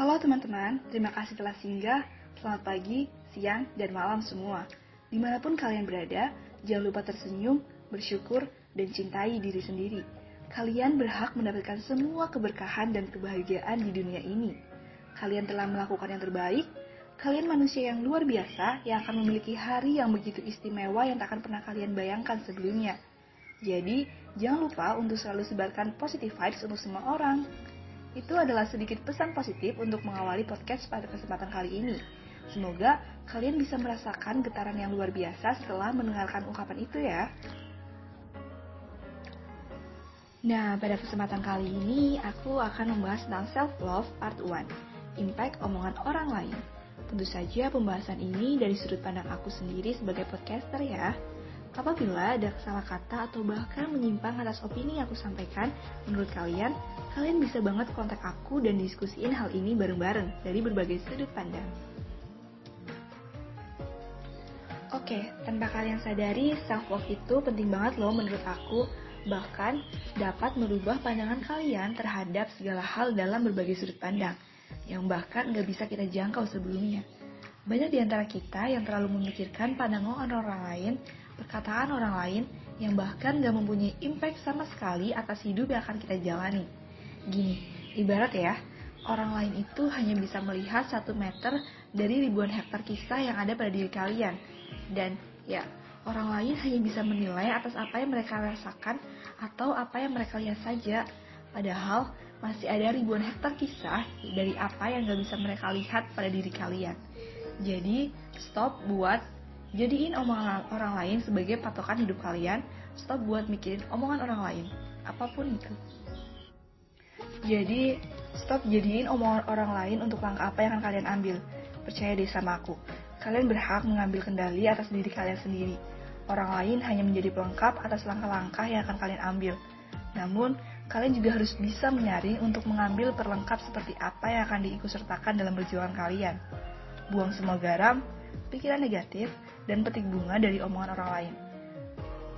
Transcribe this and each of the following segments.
Halo teman-teman, terima kasih telah singgah. Selamat pagi, siang, dan malam semua. Di mana pun kalian berada, jangan lupa tersenyum, bersyukur, dan cintai diri sendiri. Kalian berhak mendapatkan semua keberkahan dan kebahagiaan di dunia ini. Kalian telah melakukan yang terbaik, kalian manusia yang luar biasa yang akan memiliki hari yang begitu istimewa yang tak akan pernah kalian bayangkan sebelumnya. Jadi, jangan lupa untuk selalu sebarkan positive vibes untuk semua orang. Itu adalah sedikit pesan positif untuk mengawali podcast pada kesempatan kali ini. Semoga kalian bisa merasakan getaran yang luar biasa setelah mendengarkan ungkapan itu ya. Nah, pada kesempatan kali ini aku akan membahas tentang self-love part 1, impact omongan orang lain. Tentu saja pembahasan ini dari sudut pandang aku sendiri sebagai podcaster ya. Apabila ada salah kata atau bahkan menyimpang atas opini yang aku sampaikan, menurut kalian, kalian bisa banget kontak aku dan diskusiin hal ini bareng-bareng dari berbagai sudut pandang. Oke, tanpa kalian sadari, self-love itu penting banget loh menurut aku, bahkan dapat merubah pandangan kalian terhadap segala hal dalam berbagai sudut pandang, yang bahkan nggak bisa kita jangkau sebelumnya. Banyak di antara kita yang terlalu memikirkan pandangan orang lain perkataan orang lain yang bahkan gak mempunyai impact sama sekali atas hidup yang akan kita jalani. Gini, ibarat ya, orang lain itu hanya bisa melihat satu meter dari ribuan hektar kisah yang ada pada diri kalian. Dan ya, orang lain hanya bisa menilai atas apa yang mereka rasakan atau apa yang mereka lihat saja. Padahal masih ada ribuan hektar kisah dari apa yang gak bisa mereka lihat pada diri kalian. Jadi, stop buat Jadiin omongan orang lain sebagai patokan hidup kalian, stop buat mikirin omongan orang lain, apa pun itu. Jadi, stop jadiin omongan orang lain untuk langkah apa yang akan kalian ambil. Percaya deh sama aku, kalian berhak mengambil kendali atas diri kalian sendiri. Orang lain hanya menjadi pelengkap atas langkah-langkah yang akan kalian ambil. Namun, kalian juga harus bisa menyaring untuk mengambil perlengkap seperti apa yang akan diikutsertakan dalam perjuangan kalian. Buang semua garam, pikiran negatif, dan petik bunga dari omongan orang lain.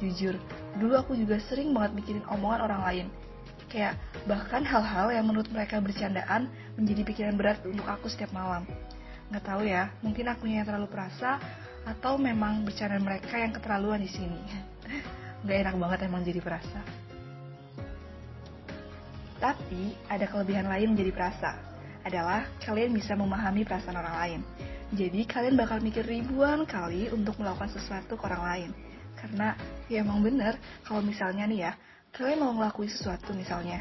Jujur, dulu aku juga sering banget mikirin omongan orang lain. Kayak bahkan hal-hal yang menurut mereka bercandaan menjadi pikiran berat untuk aku setiap malam. Nggak tahu ya, mungkin aku yang terlalu perasa atau memang bercanda mereka yang keterlaluan di sini. Nggak enak banget emang jadi perasa. Tapi ada kelebihan lain menjadi perasa, adalah kalian bisa memahami perasaan orang lain. Jadi kalian bakal mikir ribuan kali untuk melakukan sesuatu ke orang lain. Karena ya emang bener, kalau misalnya nih ya, kalian mau ngelakuin sesuatu misalnya,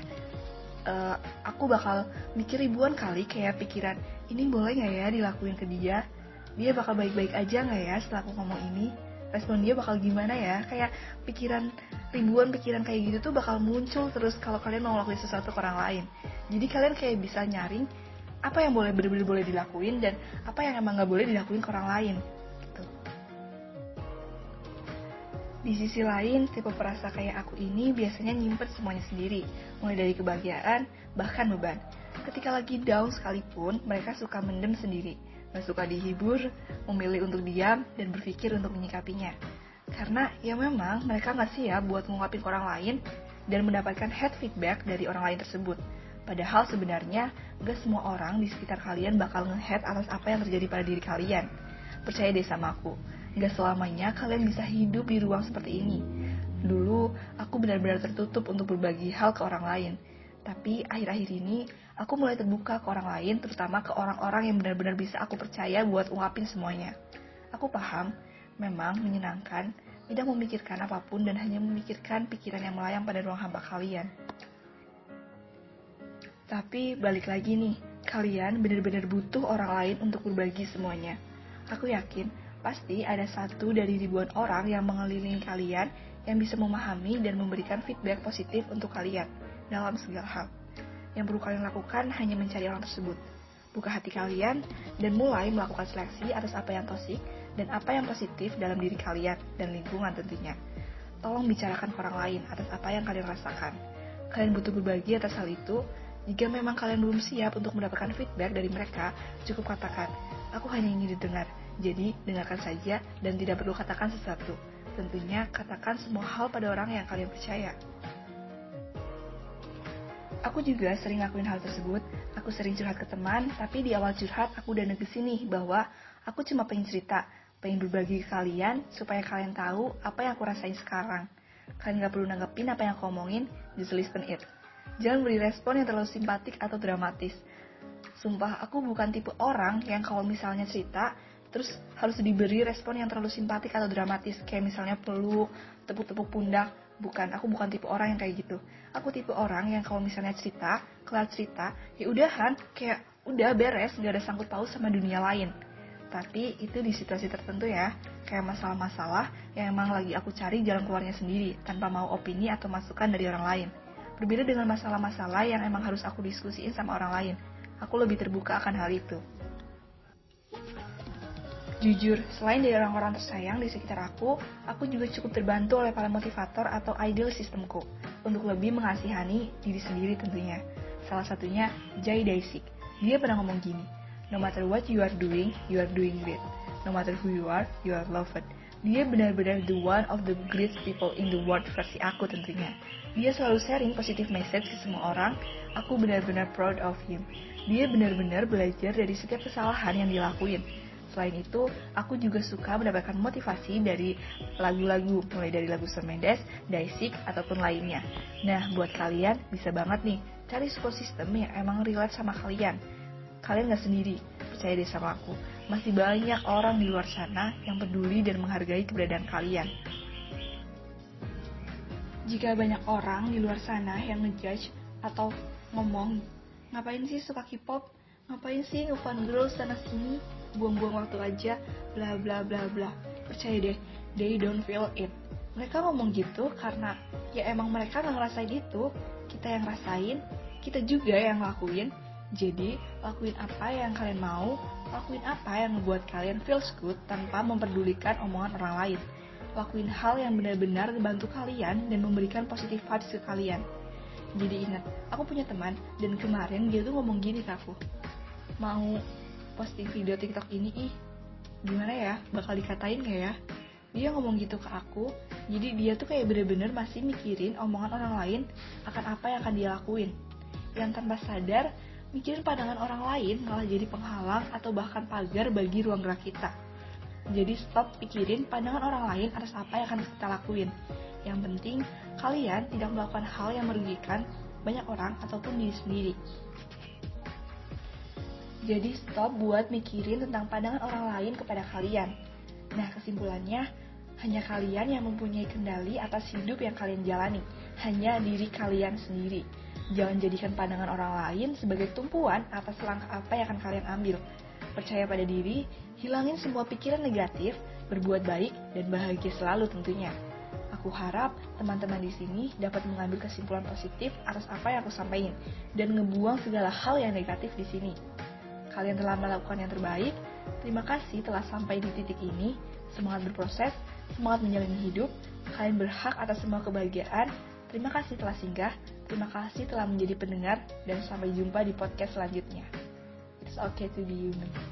uh, aku bakal mikir ribuan kali kayak pikiran, ini boleh nggak ya dilakuin ke dia? Dia bakal baik-baik aja nggak ya setelah aku ngomong ini? Respon dia bakal gimana ya? Kayak pikiran ribuan pikiran kayak gitu tuh bakal muncul terus kalau kalian mau ngelakuin sesuatu ke orang lain. Jadi kalian kayak bisa nyaring apa yang boleh benar-benar boleh dilakuin dan apa yang emang nggak boleh dilakuin ke orang lain gitu. Di sisi lain, tipe perasa kayak aku ini biasanya nyimpen semuanya sendiri, mulai dari kebahagiaan, bahkan beban. Ketika lagi down sekalipun, mereka suka mendem sendiri, gak suka dihibur, memilih untuk diam, dan berpikir untuk menyikapinya. Karena ya memang mereka nggak siap buat mengungkapin ke orang lain dan mendapatkan head feedback dari orang lain tersebut. Padahal sebenarnya gak semua orang di sekitar kalian bakal ngehead atas apa yang terjadi pada diri kalian. Percaya deh sama aku, gak selamanya kalian bisa hidup di ruang seperti ini. Dulu, aku benar-benar tertutup untuk berbagi hal ke orang lain. Tapi akhir-akhir ini, aku mulai terbuka ke orang lain, terutama ke orang-orang yang benar-benar bisa aku percaya buat ungkapin semuanya. Aku paham, memang menyenangkan, tidak memikirkan apa pun dan hanya memikirkan pikiran yang melayang pada ruang hampa kalian. Tapi balik lagi nih, kalian benar-benar butuh orang lain untuk berbagi semuanya. Aku yakin pasti ada satu dari ribuan orang yang mengelilingi kalian yang bisa memahami dan memberikan feedback positif untuk kalian dalam segala hal. Yang perlu kalian lakukan hanya mencari orang tersebut. Buka hati kalian dan mulai melakukan seleksi atas apa yang tosik dan apa yang positif dalam diri kalian dan lingkungan tentunya. Tolong bicarakan ke orang lain atas apa yang kalian rasakan. Kalian butuh berbagi atas hal itu jika memang kalian belum siap untuk mendapatkan feedback dari mereka, cukup katakan, aku hanya ingin didengar. Jadi, dengarkan saja dan tidak perlu katakan sesuatu. Tentunya, katakan semua hal pada orang yang kalian percaya. Aku juga sering ngakuin hal tersebut. Aku sering curhat ke teman, tapi di awal curhat aku udah negesin nih bahwa aku cuma pengen cerita, pengen berbagi ke kalian supaya kalian tahu apa yang aku rasain sekarang. Kalian gak perlu nanggepin apa yang aku omongin, just listen it. Jangan beri respon yang terlalu simpatik atau dramatis. Sumpah, aku bukan tipe orang yang kalau misalnya cerita, terus harus diberi respon yang terlalu simpatik atau dramatis. Kayak misalnya peluk, tepuk-tepuk pundak, bukan aku bukan tipe orang yang kayak gitu aku tipe orang yang kalau misalnya cerita kelar cerita ya udahan kayak udah beres gak ada sangkut paus sama dunia lain tapi itu di situasi tertentu ya kayak masalah-masalah yang emang lagi aku cari jalan keluarnya sendiri tanpa mau opini atau masukan dari orang lain berbeda dengan masalah-masalah yang emang harus aku diskusiin sama orang lain aku lebih terbuka akan hal itu Jujur, selain dari orang-orang tersayang di sekitar aku, aku juga cukup terbantu oleh para motivator atau ideal sistemku untuk lebih mengasihani diri sendiri tentunya. Salah satunya Jay Daisik. Dia pernah ngomong gini, No matter what you are doing, you are doing great. No matter who you are, you are loved. Dia benar-benar the one of the great people in the world versi aku tentunya. Dia selalu sharing positive message ke semua orang. Aku benar-benar proud of him. Dia benar-benar belajar dari setiap kesalahan yang dilakuin Selain itu, aku juga suka mendapatkan motivasi dari lagu-lagu, mulai dari lagu Shawn Mendes, Daisik, ataupun lainnya. Nah, buat kalian bisa banget nih cari support system yang emang relate sama kalian. Kalian gak sendiri, percaya deh sama aku. Masih banyak orang di luar sana yang peduli dan menghargai keberadaan kalian. Jika banyak orang di luar sana yang ngejudge atau ngomong, ngapain sih suka K-pop? Ngapain sih ngefan girls sana sini? buang-buang waktu aja bla bla bla bla percaya deh they don't feel it mereka ngomong gitu karena ya emang mereka nggak ngerasain itu kita yang rasain kita juga yang ngelakuin jadi lakuin apa yang kalian mau lakuin apa yang membuat kalian feels good tanpa memperdulikan omongan orang lain. Lakuin hal yang benar-benar membantu kalian dan memberikan positif vibes ke kalian. Jadi ingat aku punya teman dan kemarin dia tuh ngomong gini ke aku. Mau posting video TikTok ini ih gimana ya? Bakal dikatain gak ya? Dia ngomong gitu ke aku. Jadi dia tuh kayak bener-bener masih mikirin omongan orang lain akan apa yang akan dia lakuin. Yang tanpa sadar mikirin pandangan orang lain malah jadi penghalang atau bahkan pagar bagi ruang gerak kita jadi stop pikirin pandangan orang lain atas apa yang akan kita lakuin yang penting kalian tidak melakukan hal yang merugikan banyak orang ataupun diri sendiri jadi stop buat mikirin tentang pandangan orang lain kepada kalian. Nah kesimpulannya, hanya kalian yang mempunyai kendali atas hidup yang kalian jalani. Hanya diri kalian sendiri. Jangan jadikan pandangan orang lain sebagai tumpuan atas langkah apa yang akan kalian ambil. Percaya pada diri, hilangin semua pikiran negatif, berbuat baik, dan bahagia selalu tentunya. Aku harap teman-teman di sini dapat mengambil kesimpulan positif atas apa yang aku sampaikan dan ngebuang segala hal yang negatif di sini. Kalian telah melakukan yang terbaik. Terima kasih telah sampai di titik ini. Semangat berproses, semangat menjalani hidup. Kalian berhak atas semua kebahagiaan. Terima kasih telah singgah. Terima kasih telah menjadi pendengar dan sampai jumpa di podcast selanjutnya. It's okay to be human.